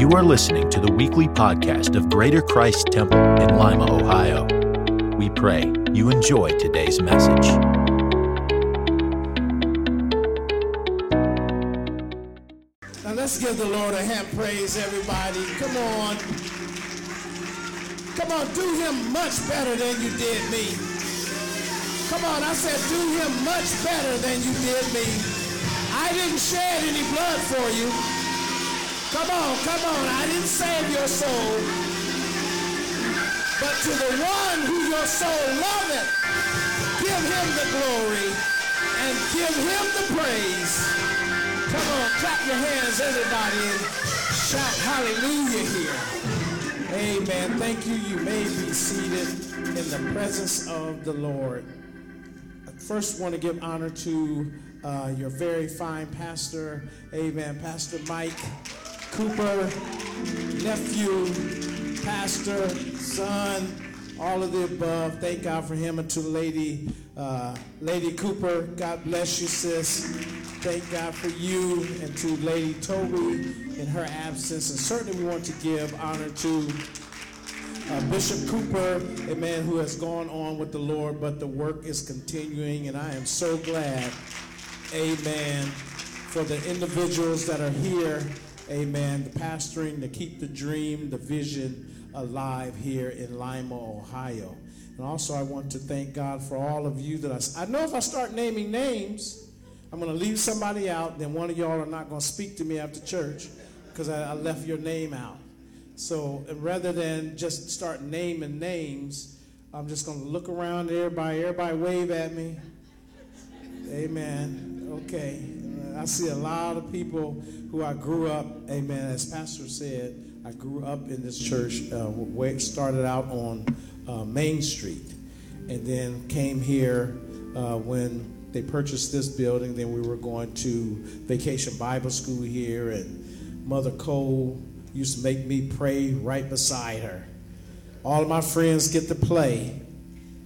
You are listening to the weekly podcast of Greater Christ Temple in Lima, Ohio. We pray you enjoy today's message. Now let's give the Lord a hand praise, everybody. Come on. Come on, do him much better than you did me. Come on, I said do him much better than you did me. I didn't shed any blood for you. Come on, come on. I didn't save your soul. But to the one who your soul loveth, give him the glory and give him the praise. Come on, clap your hands, everybody, and shout hallelujah here. Amen. Thank you. You may be seated in the presence of the Lord. I first want to give honor to uh, your very fine pastor, Amen, Pastor Mike Cooper, nephew, pastor, son, all of the above. Thank God for him and to Lady uh, Lady Cooper. God bless you, sis. Thank God for you and to Lady Toby in her absence. And certainly we want to give honor to uh, Bishop Cooper, a man who has gone on with the Lord, but the work is continuing, and I am so glad, amen, for the individuals that are here, amen, the pastoring to keep the dream, the vision alive here in Lima, Ohio. And also, I want to thank God for all of you that I, I know if I start naming names, I'm going to leave somebody out, then one of y'all are not going to speak to me after church because I, I left your name out. So rather than just start naming names, I'm just going to look around everybody. Everybody wave at me. Amen. Okay. I see a lot of people who I grew up, amen, as Pastor said, I grew up in this church, uh, where it started out on uh, Main Street and then came here uh, when they purchased this building. Then we were going to Vacation Bible School here, and Mother Cole used to make me pray right beside her. All of my friends get to play,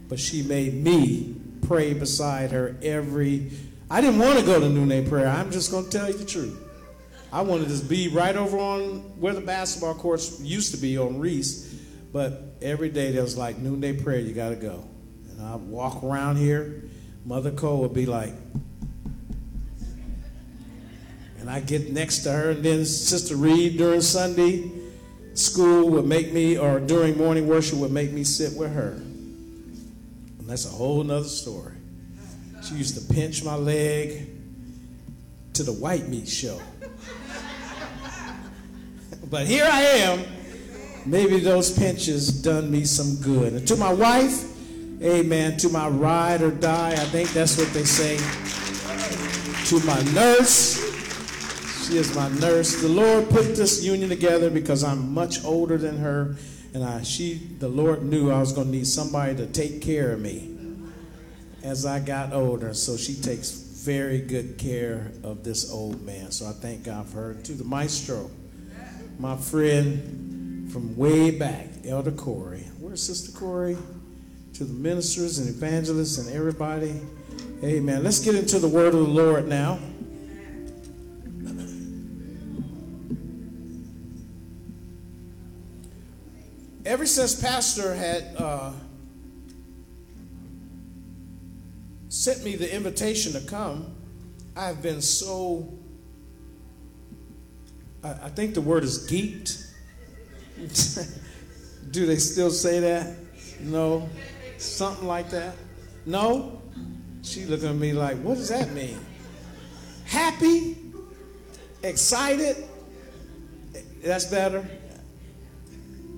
but she made me pray beside her every. I didn't want to go to noonday prayer. I'm just going to tell you the truth. I wanted to be right over on where the basketball courts used to be on Reese, but every day there was like noonday prayer. You got to go, and I walk around here. Mother Cole would be like, and I get next to her, and then Sister Reed during Sunday school would make me, or during morning worship would make me sit with her. And that's a whole nother story. She used to pinch my leg to the white meat show. but here I am. Maybe those pinches done me some good. And to my wife, amen, to my ride or die, I think that's what they say. To my nurse, she is my nurse. The Lord put this union together because I'm much older than her, and I, she, the Lord knew I was going to need somebody to take care of me as I got older. So she takes very good care of this old man. So I thank God for her. To the maestro, my friend from way back, Elder Corey. Where's Sister Corey? To the ministers and evangelists and everybody. Amen. Let's get into the word of the Lord now. ever since Pastor had uh, sent me the invitation to come, I've been so, I, I think the word is geeked. Do they still say that? No? Something like that? No? She looking at me like, what does that mean? Happy? Excited? That's better?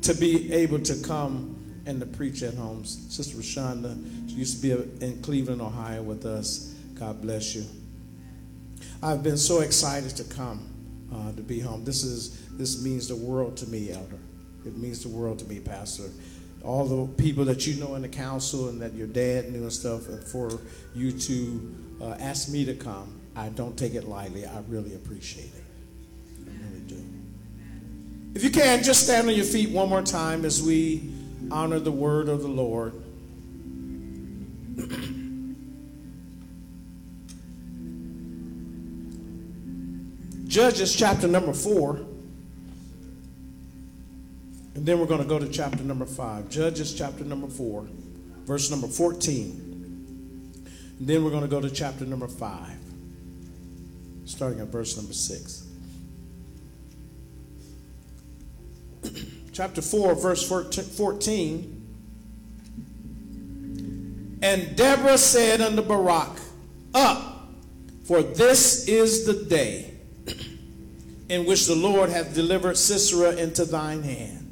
to be able to come and to preach at home. Sister Rashonda, used to be in Cleveland, Ohio with us. God bless you. I've been so excited to come uh, to be home. This is this means the world to me, Elder. It means the world to me, Pastor. All the people that you know in the council and that your dad knew and stuff, and for you to uh, ask me to come, I don't take it lightly. I really appreciate it. I really do. If you can, just stand on your feet one more time as we honor the word of the Lord. Judges chapter number four. And then we're going to go to chapter number 5. Judges chapter number 4, verse number 14. And then we're going to go to chapter number 5, starting at verse number 6. chapter 4, verse 14. And Deborah said unto Barak, Up, for this is the day in which the Lord hath delivered Sisera into thine hand.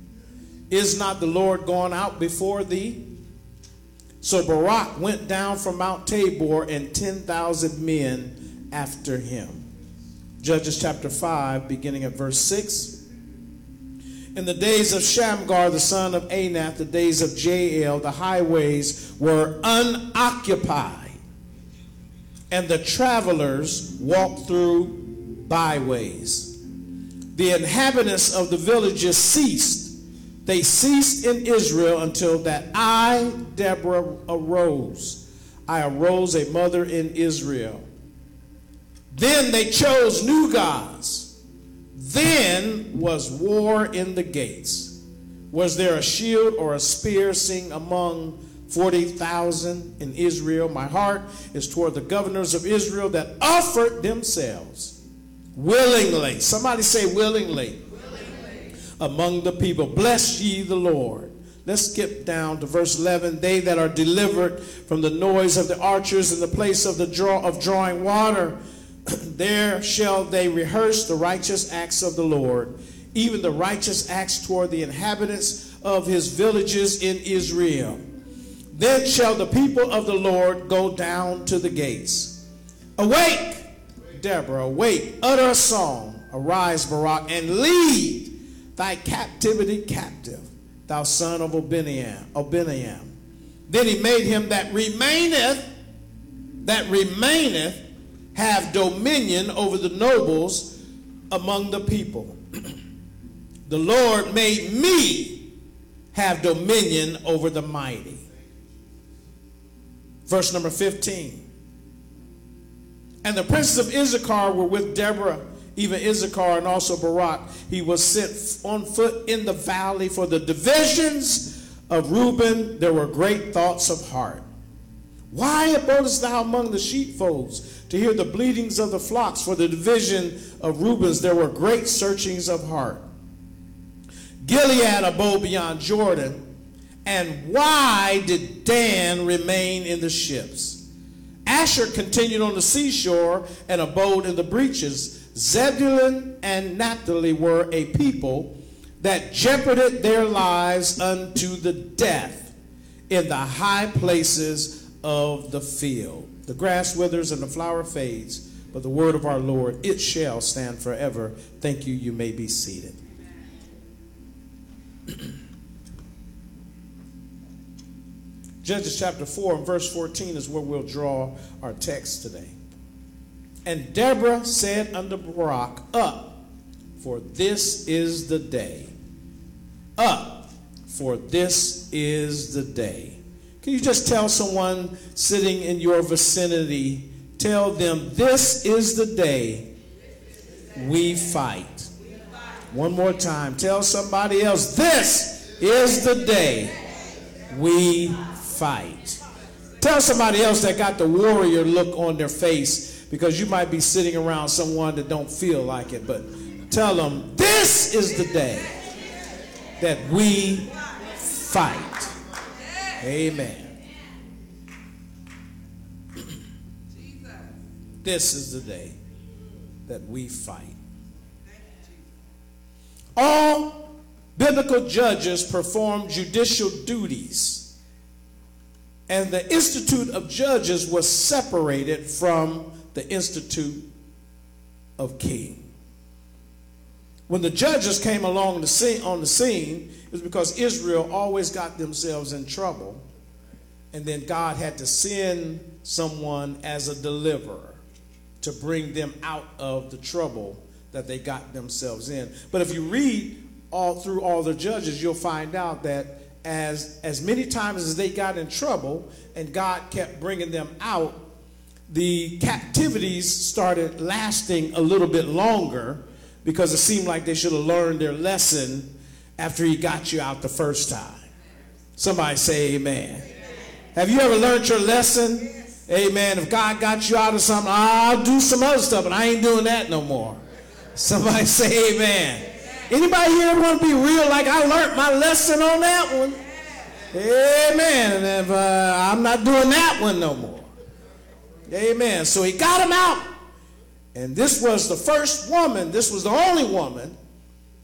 Is not the Lord gone out before thee? So Barak went down from Mount Tabor and 10,000 men after him. Judges chapter 5, beginning at verse 6. In the days of Shamgar, the son of Anath, the days of Jael, the highways were unoccupied, and the travelers walked through byways. The inhabitants of the villages ceased. They ceased in Israel until that I, Deborah, arose. I arose a mother in Israel. Then they chose new gods then was war in the gates. Was there a shield or a spear seen among 40,000 in Israel? My heart is toward the governors of Israel that offered themselves willingly. Somebody say willingly. willingly. Among the people. Bless ye the Lord. Let's skip down to verse 11. They that are delivered from the noise of the archers in the place of the draw of drawing water there shall they rehearse the righteous acts of the Lord, even the righteous acts toward the inhabitants of his villages in Israel. Then shall the people of the Lord go down to the gates. Awake, Deborah, awake, utter a song, arise, Barak, and lead thy captivity captive, thou son of Abinoam. Abinoam. Then he made him that remaineth, that remaineth have dominion over the nobles among the people. the Lord made me have dominion over the mighty. Verse number 15. And the princes of Issachar were with Deborah, even Issachar and also Barak. He was sent on foot in the valley for the divisions of Reuben. There were great thoughts of heart. Why abodest thou among the sheepfolds? to hear the bleatings of the flocks. For the division of Reubens there were great searchings of heart. Gilead abode beyond Jordan. And why did Dan remain in the ships? Asher continued on the seashore and abode in the breaches. Zebulun and Naphtali were a people that jeoparded their lives unto the death in the high places of the field. The grass withers and the flower fades, but the word of our Lord, it shall stand forever. Thank you. You may be seated. Judges chapter 4 and verse 14 is where we'll draw our text today. And Deborah said unto Barak, Up, for this is the day. Up, for this is the day. Can you just tell someone sitting in your vicinity, tell them, this is the day we fight. One more time. Tell somebody else, this is the day we fight. Tell somebody else that got the warrior look on their face because you might be sitting around someone that don't feel like it, but tell them, this is the day that we fight. Amen. This is the day that we fight. All biblical judges perform judicial duties, and the Institute of Judges was separated from the Institute of King. When the judges came along the scene, on the scene, it was because Israel always got themselves in trouble, and then God had to send someone as a deliverer to bring them out of the trouble that they got themselves in. But if you read all through all the judges, you'll find out that as as many times as they got in trouble and God kept bringing them out, the captivities started lasting a little bit longer because it seemed like they should have learned their lesson after he got you out the first time. Somebody say amen. amen. Have you ever learned your lesson? Yes. Amen. If God got you out of something, I'll do some other stuff, but I ain't doing that no more. Somebody say amen. amen. Anybody here want to be real like I learned my lesson on that one? Amen. If, uh, I'm not doing that one no more. Amen. So he got him out. And this was the first woman, this was the only woman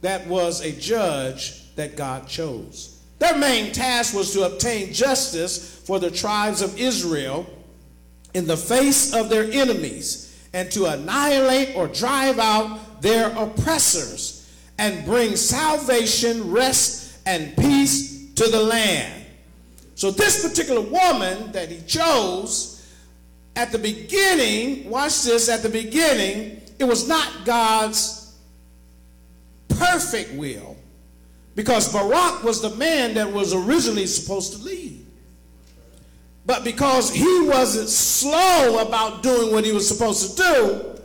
that was a judge that God chose. Their main task was to obtain justice for the tribes of Israel in the face of their enemies and to annihilate or drive out their oppressors and bring salvation, rest, and peace to the land. So, this particular woman that he chose at the beginning, watch this, at the beginning, it was not God's perfect will because Barak was the man that was originally supposed to lead. But because he wasn't slow about doing what he was supposed to do,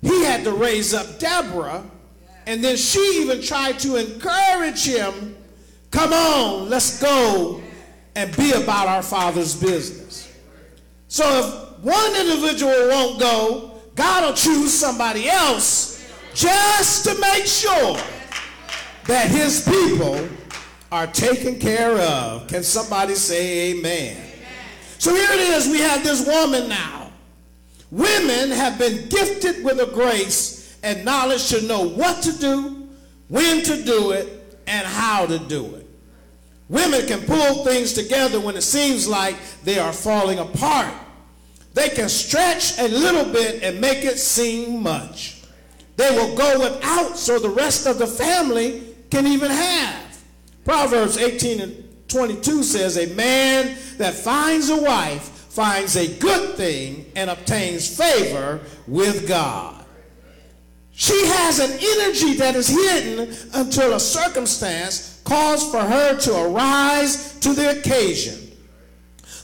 he had to raise up Deborah. And then she even tried to encourage him come on, let's go and be about our Father's business. So if one individual won't go, God will choose somebody else just to make sure that his people are taken care of. Can somebody say amen? So here it is. We have this woman now. Women have been gifted with a grace and knowledge to know what to do, when to do it, and how to do it. Women can pull things together when it seems like they are falling apart. They can stretch a little bit and make it seem much. They will go without so the rest of the family can even have. Proverbs 18 and 22 says, A man that finds a wife finds a good thing and obtains favor with God. She has an energy that is hidden until a circumstance calls for her to arise to the occasion.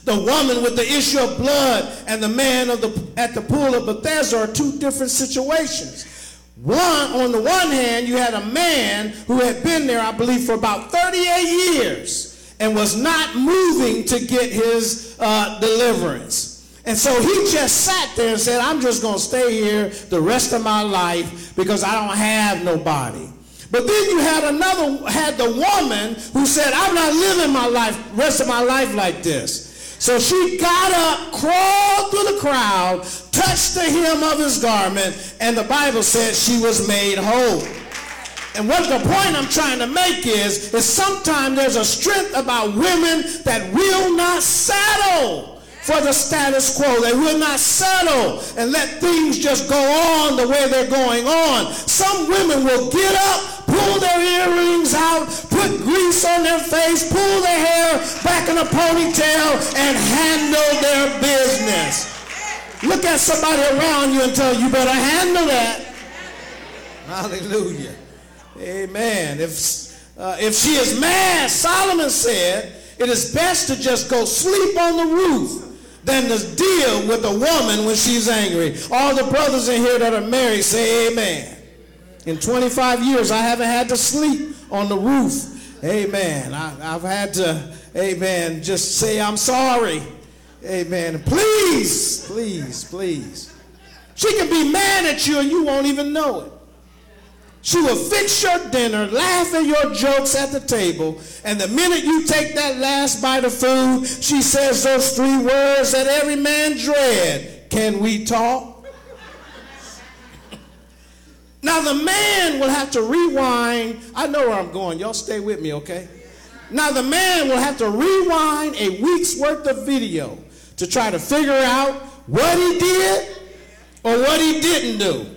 The woman with the issue of blood and the man the, at the pool of Bethesda are two different situations. One, on the one hand, you had a man who had been there, I believe, for about 38 years and was not moving to get his uh, deliverance. And so he just sat there and said, I'm just going to stay here the rest of my life because I don't have nobody. But then you had another, had the woman who said, I'm not living my life, rest of my life like this. So she got up, crawled through the crowd, touched the hem of his garment, and the Bible says she was made whole. And what the point I'm trying to make is, is sometimes there's a strength about women that will not settle for the status quo. They will not settle and let things just go on the way they're going on. Some women will get up, pull their earrings out, put grease on their face, pull their hair back in a ponytail, and handle their business. Look at somebody around you and tell you better handle that. Hallelujah. Amen. If, uh, if she is mad, Solomon said, it is best to just go sleep on the roof than to deal with a woman when she's angry. All the brothers in here that are married say amen. In 25 years, I haven't had to sleep on the roof. Amen. I, have had to, amen, just say I'm sorry. Amen. Please, please, please. She can be mad at you and you won't even know it. She will fix your dinner, laugh at your jokes at the table, and the minute you take that last bite of food, she says those three words that every man dread. Can we talk? now the man will have to rewind. I know where I'm going. Y'all stay with me, okay? Now the man will have to rewind a week's worth of video to try to figure out what he did or what he didn't do.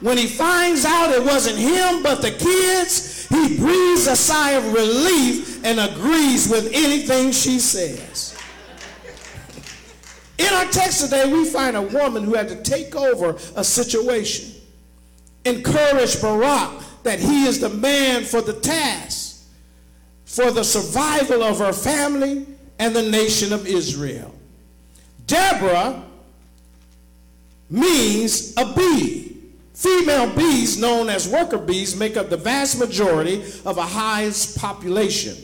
When he finds out it wasn't him but the kids, he breathes a sigh of relief and agrees with anything she says. In our text today, we find a woman who had to take over a situation, encourage Barak that he is the man for the task, for the survival of her family and the nation of Israel. Deborah means a bee Female bees, known as worker bees, make up the vast majority of a hive's population.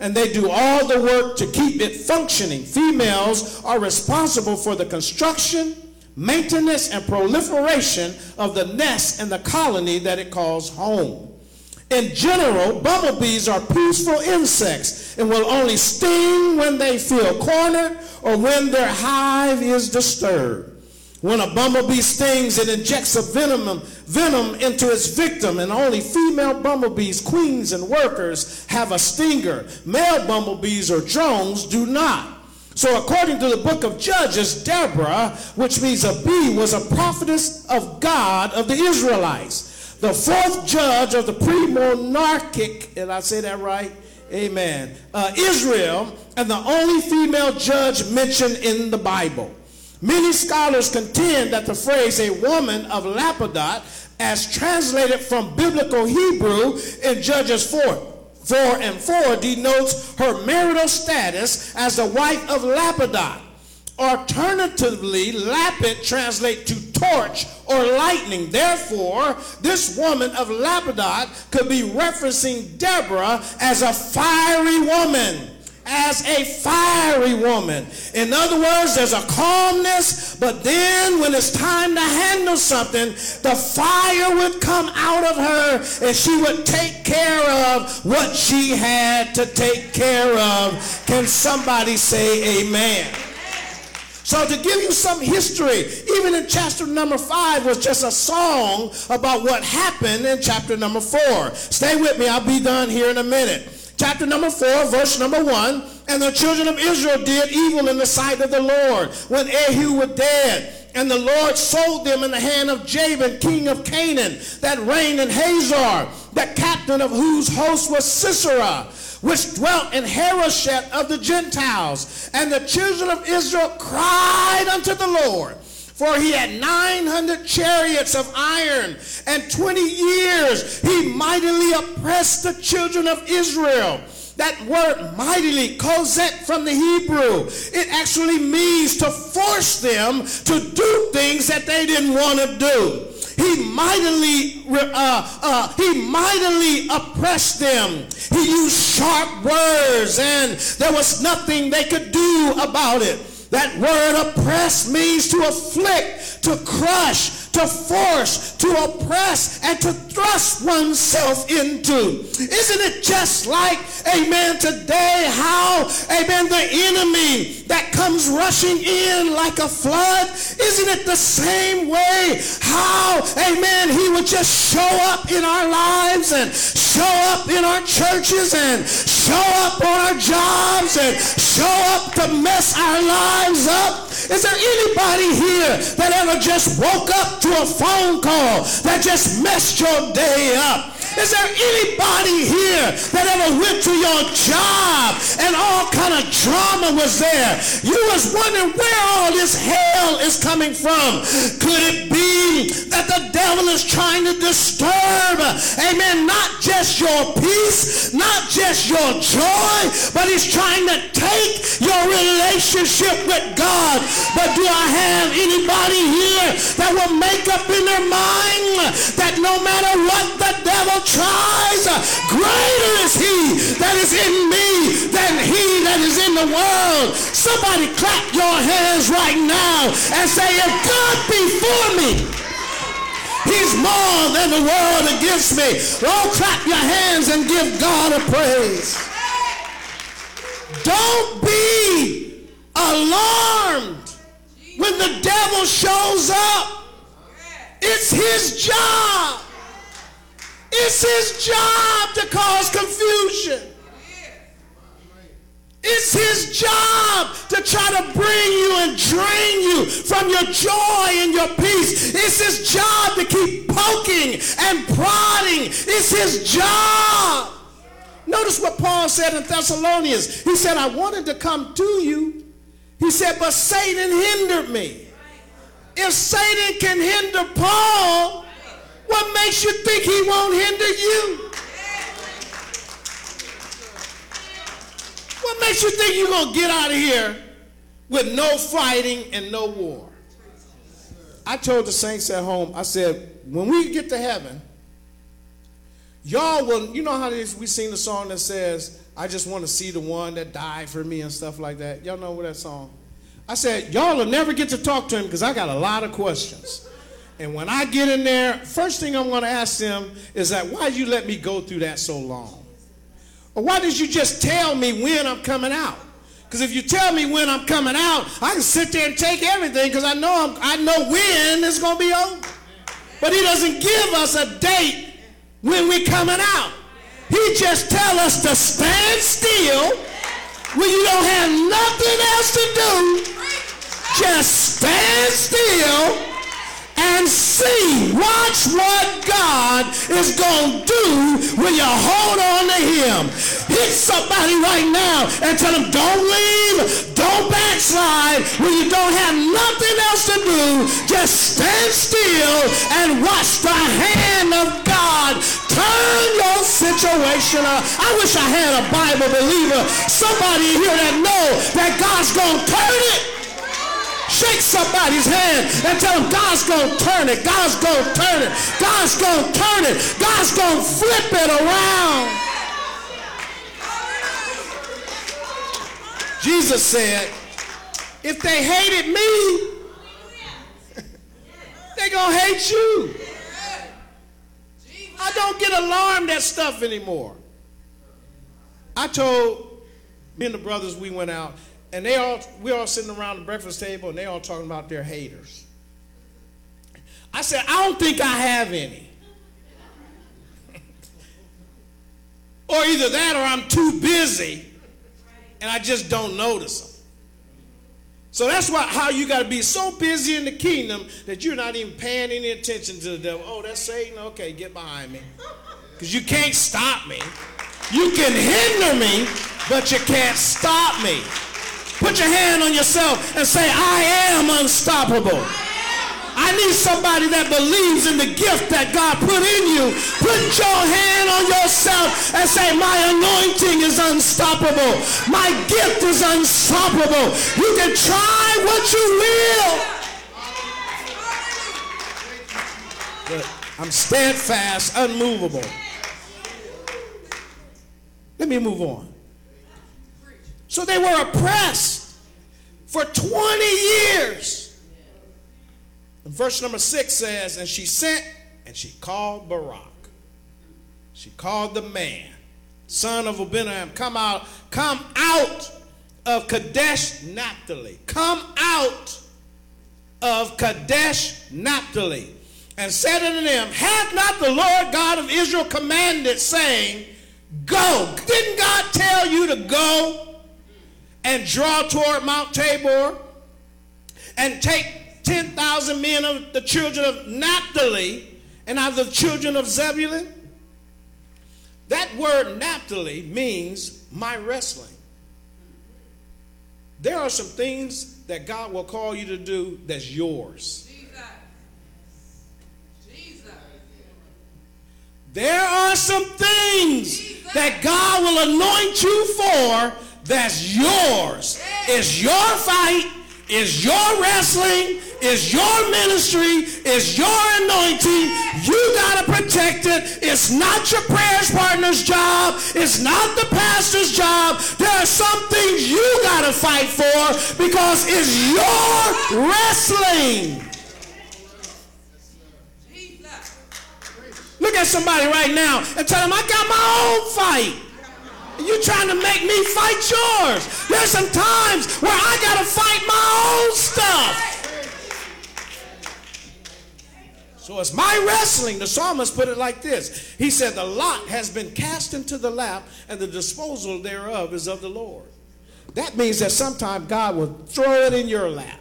And they do all the work to keep it functioning. Females are responsible for the construction, maintenance, and proliferation of the nest and the colony that it calls home. In general, bumblebees are peaceful insects and will only sting when they feel cornered or when their hive is disturbed. When a bumblebee stings, it injects a venom, venom into its victim, and only female bumblebees, queens, and workers have a stinger. Male bumblebees or drones do not. So, according to the book of Judges, Deborah, which means a bee, was a prophetess of God of the Israelites, the fourth judge of the pre monarchic, and I say that right? Amen. Uh, Israel, and the only female judge mentioned in the Bible. Many scholars contend that the phrase a woman of Lapidoth, as translated from biblical Hebrew in Judges 4, 4 and 4, denotes her marital status as the wife of Lapidoth. Alternatively, lapid translates to torch or lightning. Therefore, this woman of Lapidoth could be referencing Deborah as a fiery woman as a fiery woman. In other words, there's a calmness, but then when it's time to handle something, the fire would come out of her and she would take care of what she had to take care of. Can somebody say amen? So to give you some history, even in chapter number five was just a song about what happened in chapter number four. Stay with me, I'll be done here in a minute chapter number 4, verse number 1. And the children of Israel did evil in the sight of the Lord when Ehud was dead. And the Lord sold them in the hand of Jabin, king of Canaan, that reigned in Hazor, the captain of whose host was Sisera, which dwelt in Harosheth of the Gentiles. And the children of Israel cried unto the Lord. For he had 900 chariots of iron, and 20 years he mightily oppressed the children of Israel. That word mightily, kozet from the Hebrew, it actually means to force them to do things that they didn't want to do. He mightily, uh, uh, he mightily oppressed them. He used sharp words, and there was nothing they could do about it. That word oppress means to afflict, to crush, to force, to oppress, and to thrust oneself into. Isn't it just like, amen, today how, amen, the enemy that comes rushing in like a flood, isn't it the same way how, amen, he would just show up in our lives and show up in our churches and show up on our jobs and show up to mess our lives up? Is there anybody here that ever just woke up to a phone call that just messed your day up? Is there anybody here that ever went to your job and all kind of drama was there? You was wondering where all this hell is coming from. Could it be that the devil is trying to disturb, amen, not just your peace, not just your joy, but he's trying to take your relationship with God. But do I have anybody here that will make up in their mind that no matter what the devil tries, greater is he that is in me than he that is in the world. Somebody clap your hands right now and say, if God be for me, he's more than the world against me. Oh, clap your hands and give God a praise. Don't be alarmed when the devil shows up. It's his job it's his job to cause confusion. It's his job to try to bring you and drain you from your joy and your peace. It's his job to keep poking and prodding. It's his job. Notice what Paul said in Thessalonians. He said, I wanted to come to you. He said, but Satan hindered me. If Satan can hinder Paul, what makes you think he won't hinder you? What makes you think you're going to get out of here with no fighting and no war? I told the saints at home, I said, when we get to heaven, y'all will, you know how we sing the song that says, I just want to see the one that died for me and stuff like that. Y'all know what that song? I said, y'all will never get to talk to him because I got a lot of questions. And when I get in there, first thing I'm going to ask them is that, why did you let me go through that so long? Or why did you just tell me when I'm coming out? Because if you tell me when I'm coming out, I can sit there and take everything because I know I'm, I know when it's going to be over. But he doesn't give us a date when we're coming out. He just tell us to stand still when you don't have nothing else to do. Just stand still and see. Watch what God is going to do when you hold on to him. Hit somebody right now and tell them, don't leave, don't backslide when you don't have nothing else to do. Just stand still and watch the hand of God turn your situation up. I wish I had a Bible believer, somebody here that know that God's going to turn it. Shake somebody's hand and tell them God's going to turn it. God's going to turn it. God's going to turn it. God's going to flip it around. Jesus said, if they hated me, they're going to hate you. I don't get alarmed at stuff anymore. I told me and the brothers, we went out, and they all we all sitting around the breakfast table and they all talking about their haters. I said, I don't think I have any. or either that or I'm too busy and I just don't notice them. So that's why how you got to be so busy in the kingdom that you're not even paying any attention to the devil. Oh, that's Satan. Okay, get behind me. Because you can't stop me. You can hinder me, but you can't stop me. Put your hand on yourself and say, I am unstoppable. I need somebody that believes in the gift that God put in you. Put your hand on yourself and say, my anointing is unstoppable. My gift is unstoppable. You can try what you will. But I'm steadfast, unmovable. Let me move on. So they were oppressed for 20 years. And verse number 6 says, And she sent and she called Barak. She called the man, son of Abinadab, come out, come out of Kadesh Naphtali. Come out of Kadesh Naphtali. And said unto them, Hath not the Lord God of Israel commanded, saying, Go. Didn't God tell you to go? And draw toward Mount Tabor and take 10,000 men of the children of Naphtali and of the children of Zebulun? That word Naphtali means my wrestling. There are some things that God will call you to do that's yours. There are some things that God will anoint you for that's yours. It's your fight, it's your wrestling, it's your ministry, it's your anointing. You got to protect it. It's not your prayers partner's job, it's not the pastor's job. There are some things you got to fight for because it's your wrestling. Look at somebody right now and tell them, I got my own fight. You trying to make me fight yours. There's some times where I got to fight my own stuff. So it's my wrestling. The psalmist put it like this. He said, The lot has been cast into the lap, and the disposal thereof is of the Lord. That means that sometimes God will throw it in your lap.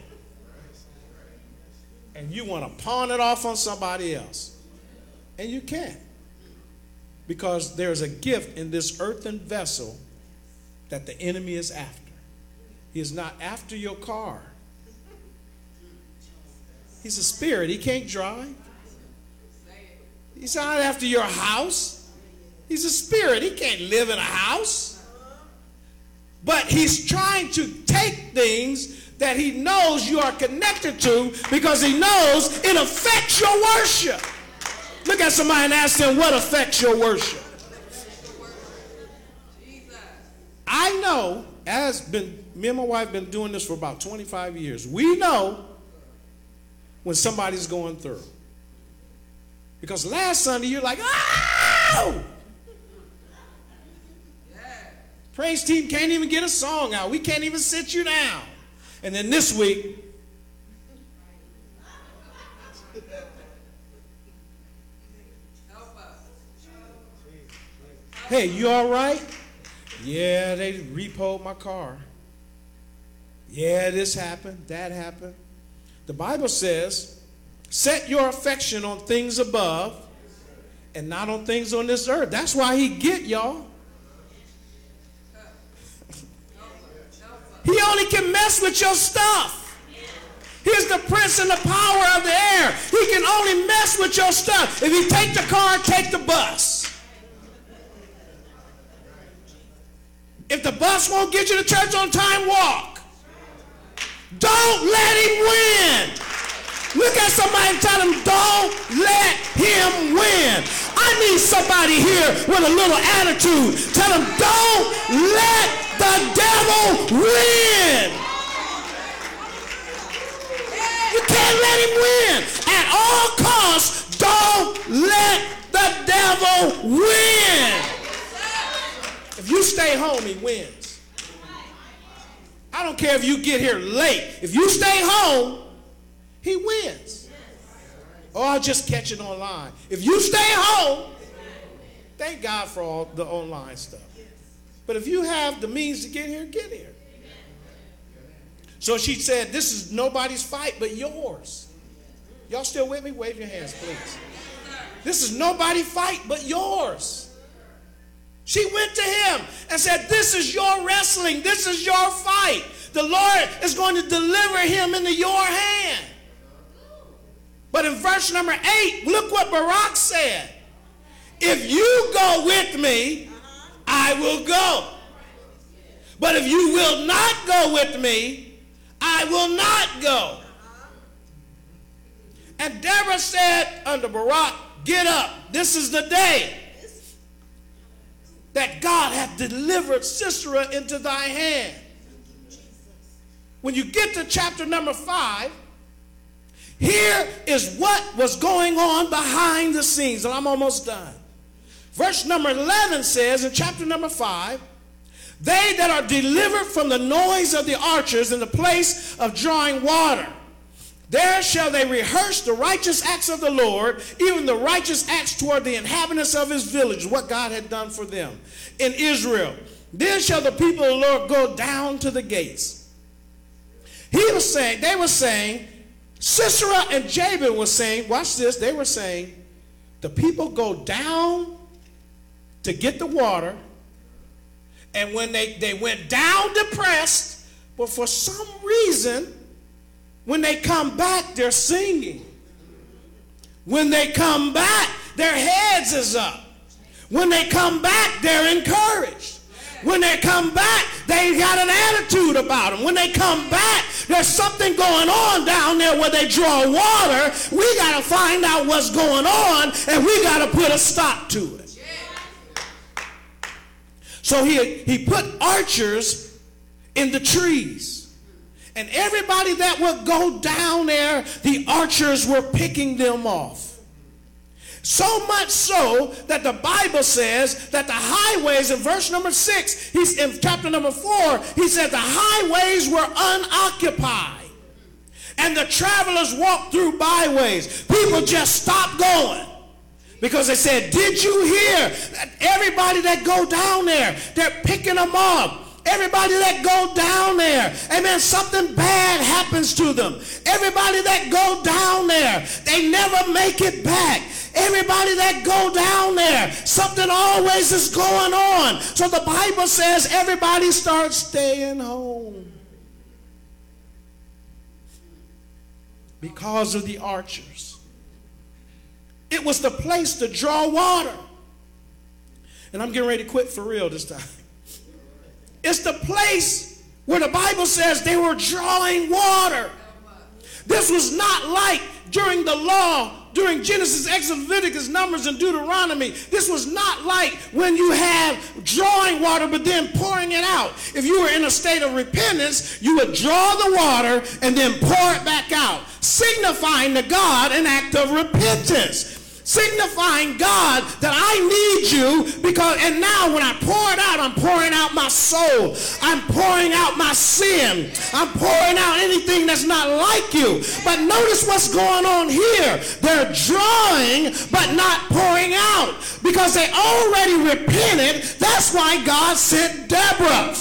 And you want to pawn it off on somebody else. And you can't because there's a gift in this earthen vessel that the enemy is after. He is not after your car. He's a spirit. He can't drive. He's not after your house. He's a spirit. He can't live in a house. But he's trying to take things that he knows you are connected to because he knows it affects your worship. Look at somebody and ask them what affects your worship. I know, as been me and my wife been doing this for about 25 years. We know when somebody's going through. Because last Sunday you're like, oh! Praise team can't even get a song out. We can't even sit you down. And then this week, hey, you all right? Yeah, they repoed my car. Yeah, this happened, that happened. The Bible says, set your affection on things above and not on things on this earth. That's why he get y'all. He only can mess with your stuff. He's the prince and the power of the air. He can only mess with your stuff. If you take the car, take the bus. If the bus won't get you to church on time, walk. Don't let him win. Look at somebody and tell him, don't let him win. I need somebody here with a little attitude. Tell him, don't let the devil win. You can't let him win. At all costs, don't let the devil win. If you stay home, he wins. I don't care if you get here late. If you stay home, he wins. Oh, or I'll just catch it online. If you stay home, thank God for all the online stuff. But if you have the means to get here, get here. So she said, This is nobody's fight but yours. Y'all still with me? Wave your hands, please. This is nobody's fight but yours. She went to him and said, This is your wrestling. This is your fight. The Lord is going to deliver him into your hand. But in verse number eight, look what Barak said. If you go with me, I will go. But if you will not go with me, I will not go. And Deborah said unto Barak, Get up. This is the day that God hath delivered Sisera into thy hand. When you get to chapter number five, here is what was going on behind the scenes, and I'm almost done. Verse number 11 says in chapter number 5 They that are delivered from the noise of the archers in the place of drawing water, there shall they rehearse the righteous acts of the Lord, even the righteous acts toward the inhabitants of his village, what God had done for them in Israel. Then shall the people of the Lord go down to the gates. He was saying, they were saying, Sisera and Jabin were saying, watch this, they were saying, the people go down to get the water, and when they, they went down depressed, but for some reason, when they come back, they're singing. When they come back, their heads is up. When they come back, they're encouraged. When they come back, they got an attitude about them. When they come back, there's something going on down there where they draw water. We got to find out what's going on and we got to put a stop to it. So he, he put archers in the trees. And everybody that would go down there, the archers were picking them off. So much so that the Bible says that the highways, in verse number six, he's in chapter number four, he said the highways were unoccupied. And the travelers walked through byways. People just stopped going. Because they said, did you hear that everybody that go down there, they're picking them up. Everybody that go down there, amen, something bad happens to them. Everybody that go down there, they never make it back. Everybody that go down there, something always is going on. So the Bible says everybody starts staying home. Because of the archers. It was the place to draw water. And I'm getting ready to quit for real this time. It's the place where the Bible says they were drawing water. This was not like during the law during Genesis, Exodus, Leviticus, Numbers, and Deuteronomy, this was not like when you have drawing water but then pouring it out. If you were in a state of repentance, you would draw the water and then pour it back out, signifying to God an act of repentance signifying God that I need you because, and now when I pour it out, I'm pouring out my soul. I'm pouring out my sin. I'm pouring out anything that's not like you. But notice what's going on here. They're drawing, but not pouring out because they already repented. That's why God sent Deborah.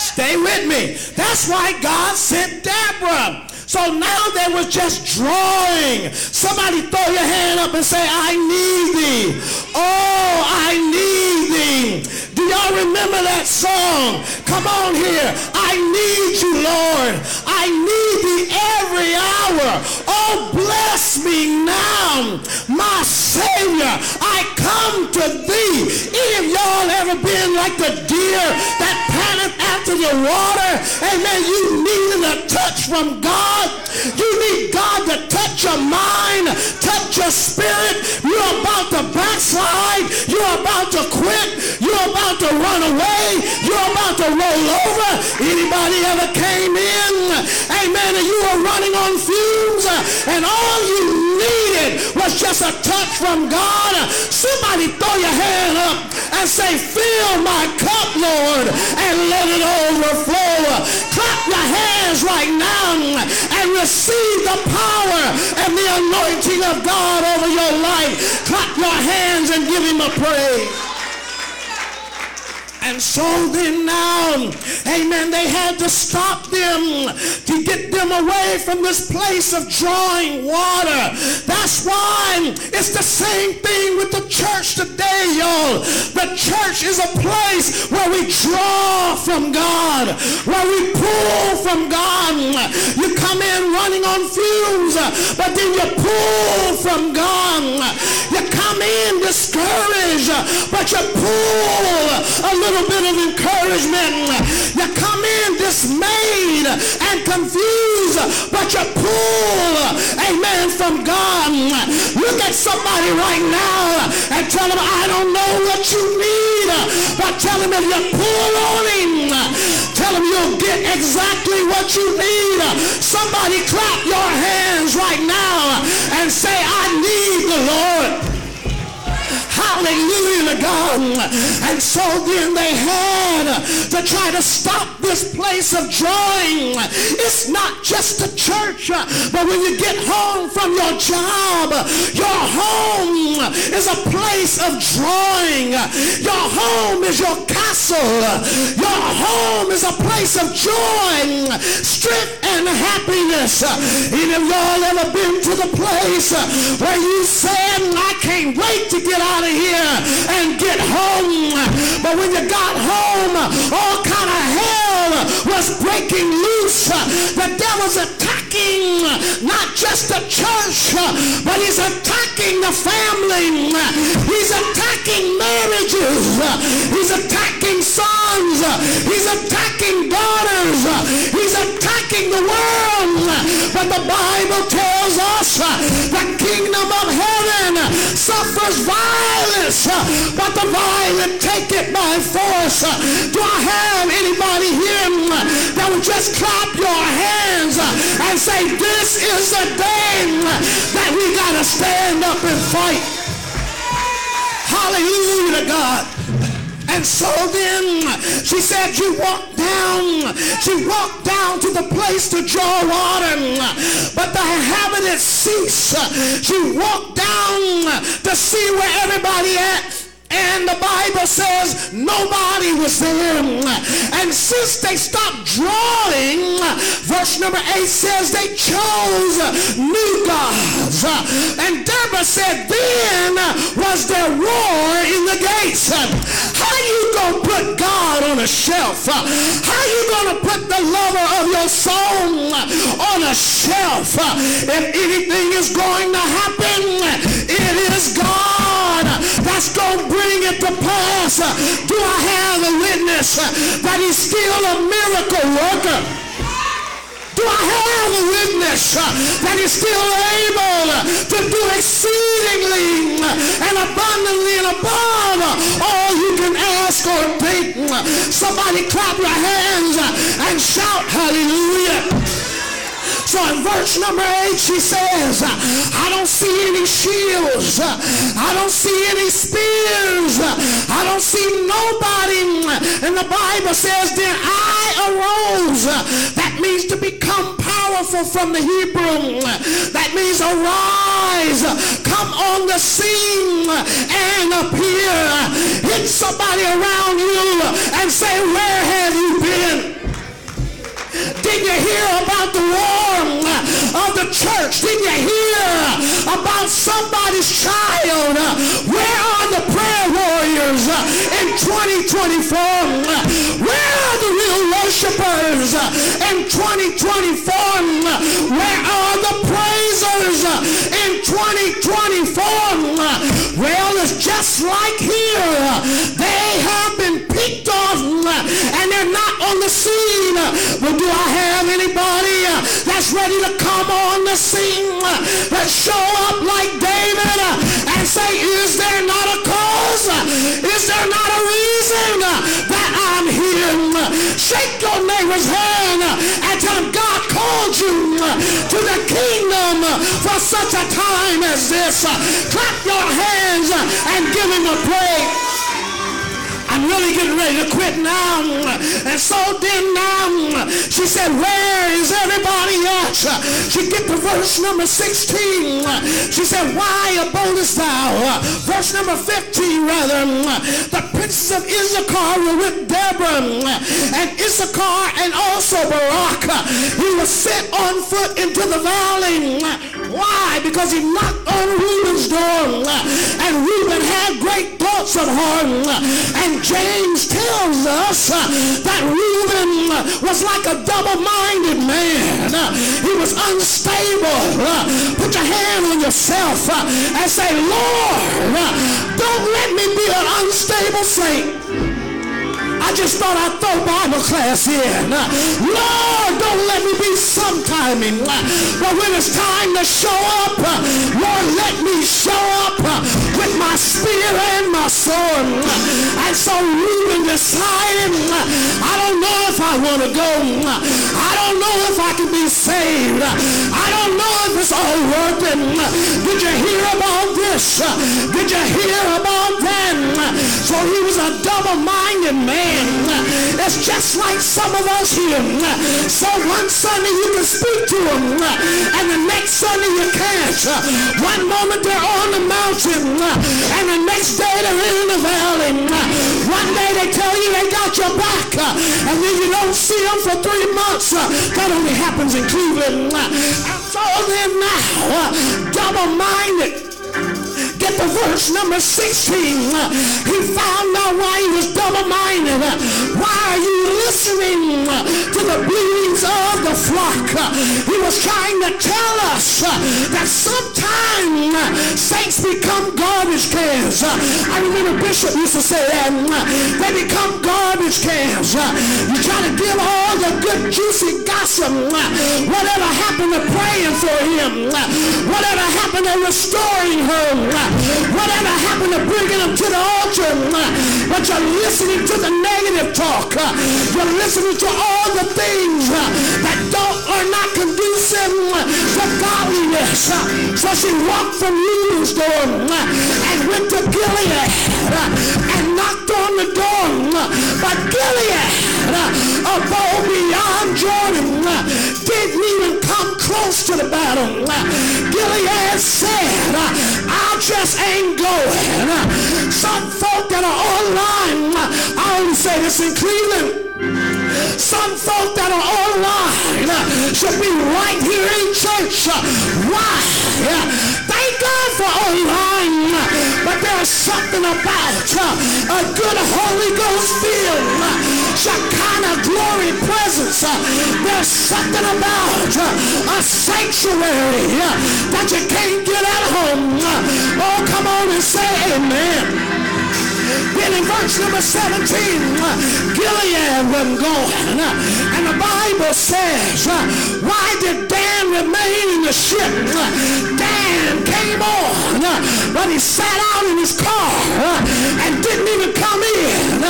Stay with me. That's why God sent Deborah. So now they was just drawing. Somebody throw your hand up and say, I need thee. Oh, I need thee. Do y'all remember that song? Come on here. I need you, Lord. I need thee every hour. Oh, bless me now, my Savior. I come to thee. Any of y'all ever been like the deer that panteth after the water? Amen. You needed a touch from God. You need God to touch your mind, touch your spirit. You're about to backslide. You're about to quit. You're about to run away. You're about to roll over. Anybody ever came in, amen, and you were running on fumes and all you needed was just a touch from God. Somebody throw your hand up and say, fill my cup, Lord, and let it overflow. Clap your hands right now and receive the power and the anointing of God over your life. Clap your hands and give him a praise. And so then now, amen, they had to stop them to get them away from this place of drawing water. That's why it's the same thing with the church today, y'all. The church is a place where we draw from God, where we pull from God. You come in running on fumes, but then you pull from God. You come in discouraged, but you pull a little little bit of encouragement. You come in dismayed and confused, but you pull, amen, from God. Look at somebody right now and tell them, I don't know what you need, but tell them if you pull on him, tell them you'll get exactly what you need. Somebody clap your hands right now and say, I need the Lord. Hallelujah to God. And so then they had to try to stop this place of drawing. It's not just a church, but when you get home from your job, your home is a place of drawing. Your home is your castle. Your home is a place of joy, strength, and happiness. Any of y'all ever been to the place where you said, I can't wait to get out of here? and get home. But when you got home, all kind of hell was breaking loose. The devil's attacking not just the church, but he's attacking the family. He's attacking marriages. He's attacking sons. He's attacking daughters. He's attacking the world. But the Bible tells us the kingdom of heaven suffers violence violence, but the violent take it by force. Do I have anybody here that would just clap your hands and say, this is the day that we got to stand up and fight? Hallelujah to God. And so then she said, you walk down. She walked down to the place to draw water. But the inhabitants ceased. She walked down to see where everybody at and the Bible says nobody was there. And since they stopped drawing, verse number 8 says they chose new gods. And Deborah said, then was there war in the gates. How you to put God on a shelf? How you to put the lover of your soul on a shelf? If anything is going to happen, it is God that's going to bring it to pass. Do I have a witness that he's still a miracle worker? Do I have a witness that is still able to do exceedingly and abundantly and above all you can ask or think? Somebody clap your hands and shout hallelujah. So in verse number 8, she says, I don't see any shields. I don't see any spears. I don't see nobody. And the Bible says, then I arose. That means to become powerful from the Hebrew. That means arise, come on the scene and appear. Hit somebody around you and say, where have you been? Did you hear about the war of the church? Did you hear about somebody's child? Where are the prayer warriors in 2024? Where are the real worshipers in 2024? Where are the praisers in 2024? Well, it's just like here. They have been picked off and they're not on the scene. But do I have anybody that's ready to come on the scene? Let's show up like David and say, is there not a cause? Is there not a reason that I'm here? Shake your neighbor's hand and tell him God called you to the kingdom for such a time as this. Clap your hands and give him a praise. I'm really getting ready to quit now. And so then now, she said, where is everybody at? She get to verse number 16. She said, why abodest thou? Verse number 15 rather. The princes of Issachar were with Deborah and Issachar and also Barak. He was sent on foot into the valley. Why? Because he knocked on Reuben's door. And Reuben had great thoughts of her. And James tells us that Reuben was like a double-minded man. He was unstable. Put your hand on yourself and say, Lord, don't let me be an unstable saint. Just thought I'd throw Bible class in. Lord, don't let me be sometiming. But when it's time to show up, Lord, let me show up with my spear and my sword. And so Reuben decided, I don't know if I want to go. I don't know if I can be saved. I don't know if it's all working. Did you hear about this? Did you hear about that? So he was a double-minded man. It's just like some of us here. So one Sunday you can speak to them, and the next Sunday you can't. One moment they're on the mountain, and the next day they're in the valley. One day they tell you they got your back, and then you don't see them for three months. That only happens in Cleveland. I'm told them now, double-minded get to verse number 16, he found out why he was double-minded. Why are you listening to the bleatings of the flock? He was trying to tell us that sometimes saints become garbage cans. I remember Bishop used to say that. They become garbage cans. You try to give all the good juicy gossip. Whatever happened to praying for him? Whatever happened to restoring her? To bringing them to the altar? But you're listening to the negative talk. You're listening to all the things that don't are not conducive to godliness. So she walked from door and went to Gilead and knocked on the door. But Gilead, above beyond Jordan, didn't even come close to the battle. Gilead said, I just ain't going. Some folk that are online, I only say this in Cleveland. Some folk that are online should be right here in church. Why? Thank God for online, but there's something about a good Holy Ghost filled Shekinah glory presence. There's something about a sanctuary that you can't get at home. Oh, come on and say amen. Then in verse number 17, Gilead wasn't going. And the Bible says, why did Dan remain in the ship? Dan came on, but he sat out in his car and didn't even come in.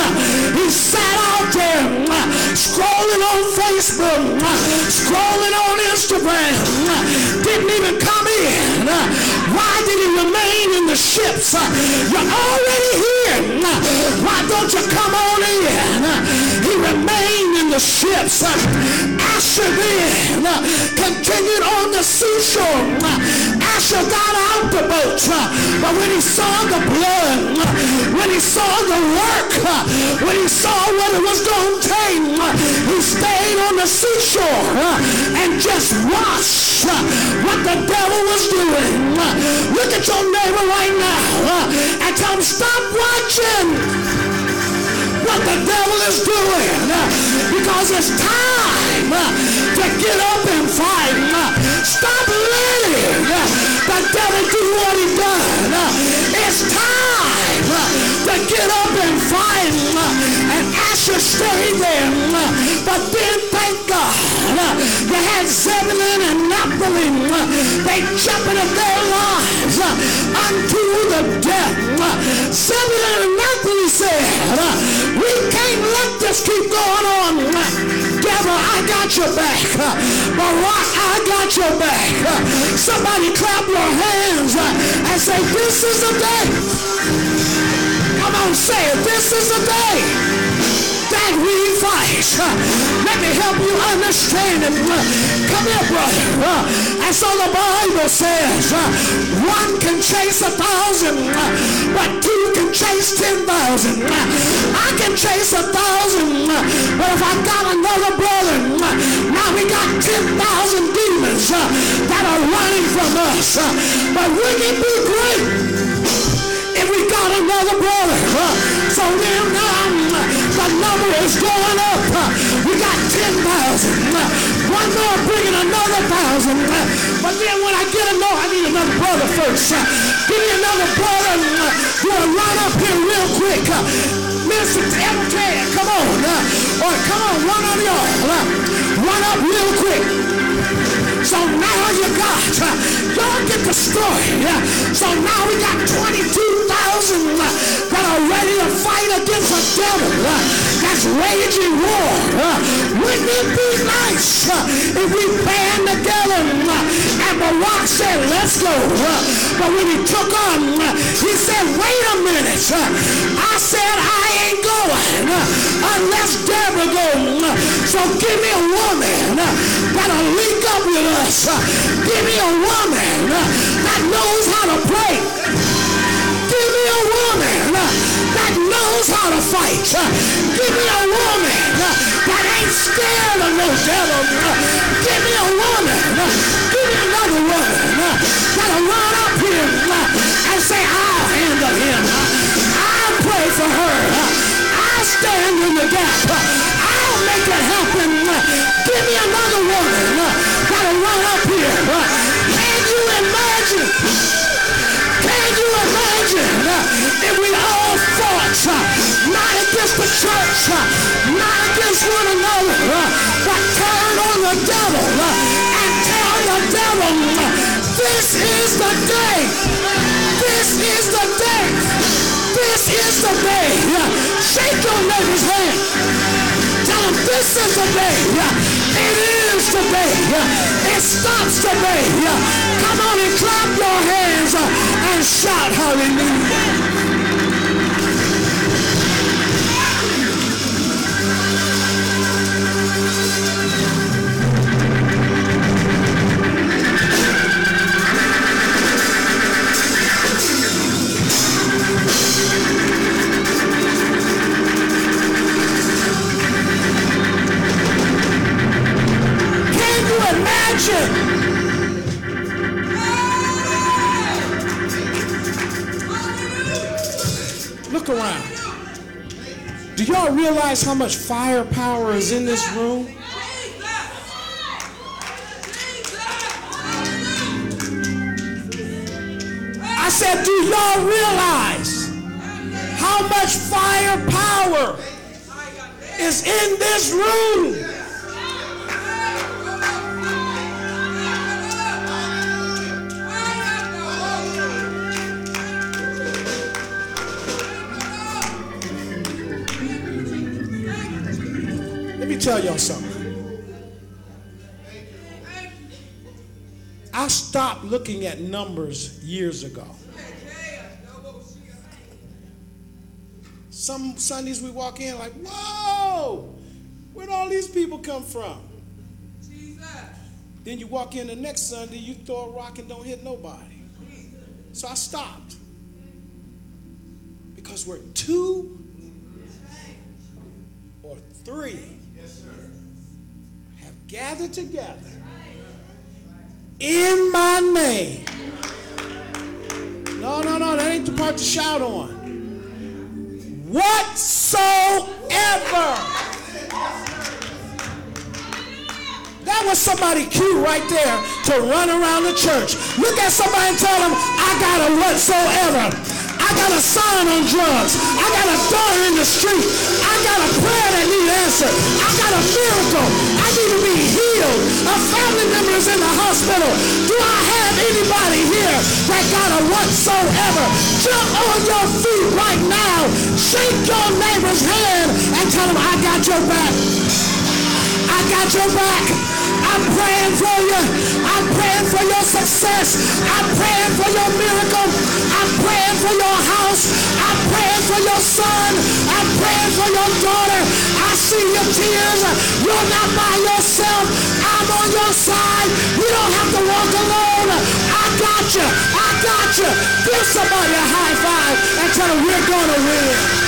He sat out there scrolling on Facebook, scrolling on Instagram, didn't even come in. Why did he remain in the ships? You're already here. Why don't you come on in? He remained in the ships. Then continued on the seashore. Asher got out the boat. But when he saw the blood, when he saw the work, when he saw what it was going to take, he stayed on the seashore and just watched what the devil was doing. Look at your neighbor right now and tell him, stop watching what the devil is doing uh, because it's time uh, to get up and fight. Uh, stop letting the devil do what he done. It's time to get up and fight. Asher stayed there. But then, thank God, you had Zebulun and Naphtali. They jumping at their lives unto the death. Zebulun and Naphtali said, we can't let this keep going on. Devil, I got your back. Barak, I got your back. Somebody clap your hands and say, this is the day. Come on, say it. This is the day that we fight. Let me help you understand it. Come here, brother. And so the Bible says, one can chase a thousand, but two can chase ten thousand. I can chase a thousand, but if I got another brother, now we got ten thousand demons that are running from us. But wouldn't it be great if we got another brother? Number is going up. We got 10,000. One more bringing another thousand. But then when I get another, I need another brother first. Give me another brother. Want uh, to run up here real quick. Mr. Ted, come on. Or come on, one of y'all. Run up real quick. So now you got, y'all get story. So now we got 22,000 that are ready to fight against the devil that's raging war. Wouldn't it be nice uh, if we band together uh, and Barak said, let's go. Uh, but when he took on, he said, wait a minute. I said, I ain't going unless Deborah goes. So give me a woman that'll link up with us. Give me a woman that knows how to play. Give me a woman that knows how to fight. Give me a woman that ain't scared of no devil. Give me a woman. Give me another woman that'll run up here and say, I'll handle him. I'll pray for her. I'll stand in the gap. I'll make it happen. Give me another woman that'll run up here. Can you imagine? Can you imagine if we all fought not against the church, not against one another, but turn on the devil and tell the devil, this is the day. This is the day. This is the day. Shake your neighbor's hand. Tell him this is the day. It is the day. It stops today. Come on and clap your hands uh, and shout hallelujah. Imagine? Look around. Do y'all realize how much firepower is in this room? I said, do y'all realize how much firepower is in this room. Tell y'all something. I stopped looking at numbers years ago. Some Sundays we walk in like, whoa, where'd all these people come from? Then you walk in the next Sunday, you throw a rock and don't hit nobody. So I stopped. Because we're two or three have gathered together in my name. No, no, no, that ain't the part to shout on. Whatsoever. That was somebody cute right there to run around the church. Look at somebody and tell them, I got a whatsoever. I got a son on drugs. I got a daughter in the street. I got a prayer that needs answered. I got a miracle. I need to be healed. A family member is in the hospital. Do I have anybody here that got a whatsoever? Jump on your feet right now. Shake your neighbor's hand and tell him, I got your back. I got your back. I'm praying for you. I'm praying for your success. I'm praying for your miracle. I'm praying for your house. I'm praying for your son. I'm praying for your daughter. I see your tears. You're not by yourself. I'm on your side. You don't have to walk alone. I got you. I got you. Give somebody a high five and tell them we're going to win.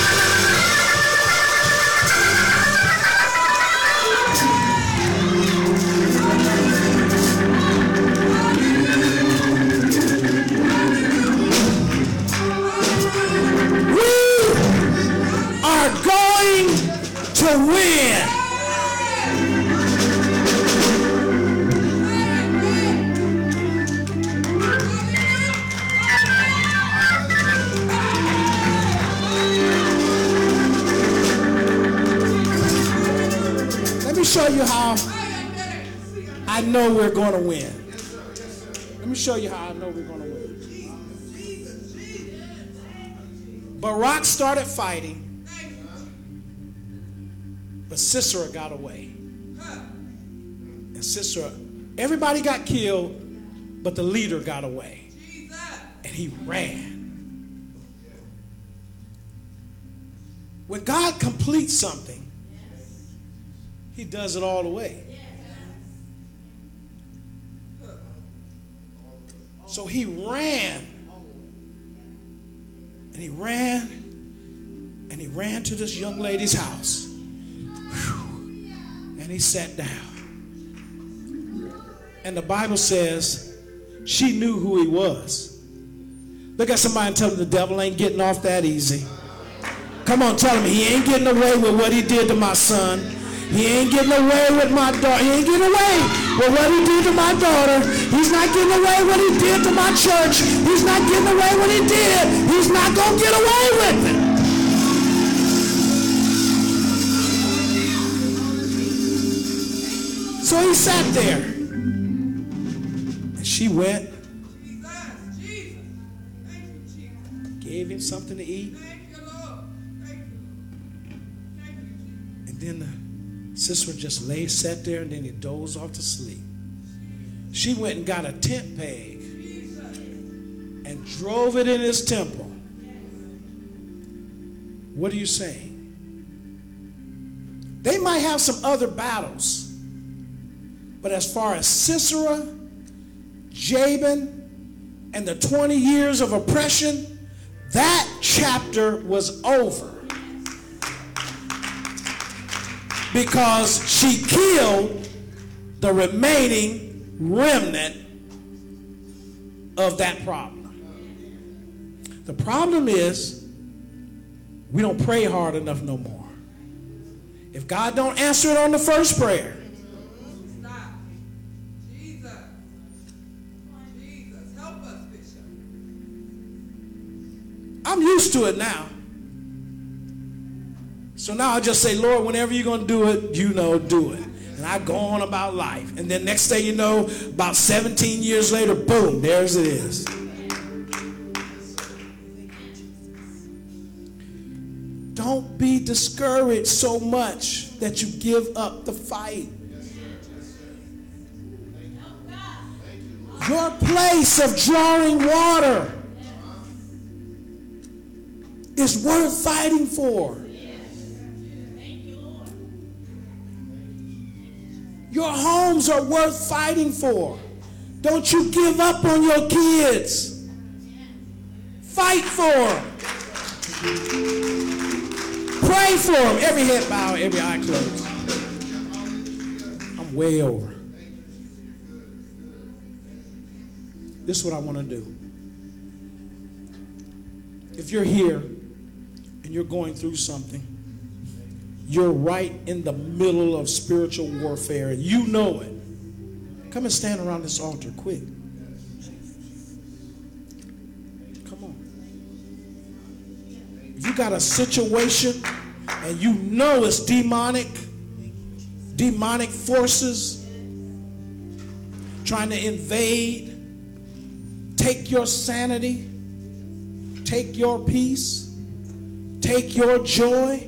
Show you how I know we're going to win. Barak started fighting but Sisera got away. And Sisera, everybody got killed, but the leader got away. And he ran. When God completes something, he does it all the way. So he ran. And he ran. And he ran to this young lady's house and he sat down. And the Bible says she knew who he was. Look at somebody and tell them the devil ain't getting off that easy. Come on, tell him he ain't getting away with what he did to my son. He ain't getting away with my daughter. He ain't getting away with what he did to my daughter. He's not getting away what he did to my church. He's not getting away what he did. He's not going to get away with it. So he sat there. And she went, gave him something to eat. And then the Sisera just lay, sat there, and then he dozed off to sleep. She went and got a tent peg and drove it in his temple. What are you saying? They might have some other battles. But as far as Sisera, Jabin, and the 20 years of oppression, that chapter was over. Because she killed the remaining remnant of that problem. The problem is we don't pray hard enough no more. If God don't answer it on the first prayer, I'm used to it now. So now I just say, Lord, whenever you're going to do it, you know, do it. And I go on about life. And then next day, you know, about 17 years later, boom, there's it is. Don't be discouraged so much that you give up the fight. Your place of drawing water is worth fighting for. Your homes are worth fighting for. Don't you give up on your kids. Fight for them. Pray for them. Every head bow, every eye closed. I'm way over. This is what I want to do. If you're here and you're going through something, you're right in the middle of spiritual warfare and you know it. Come and stand around this altar quick. Come on. You got a situation and you know it's demonic, demonic forces trying to invade, take your sanity, take your peace, take your joy.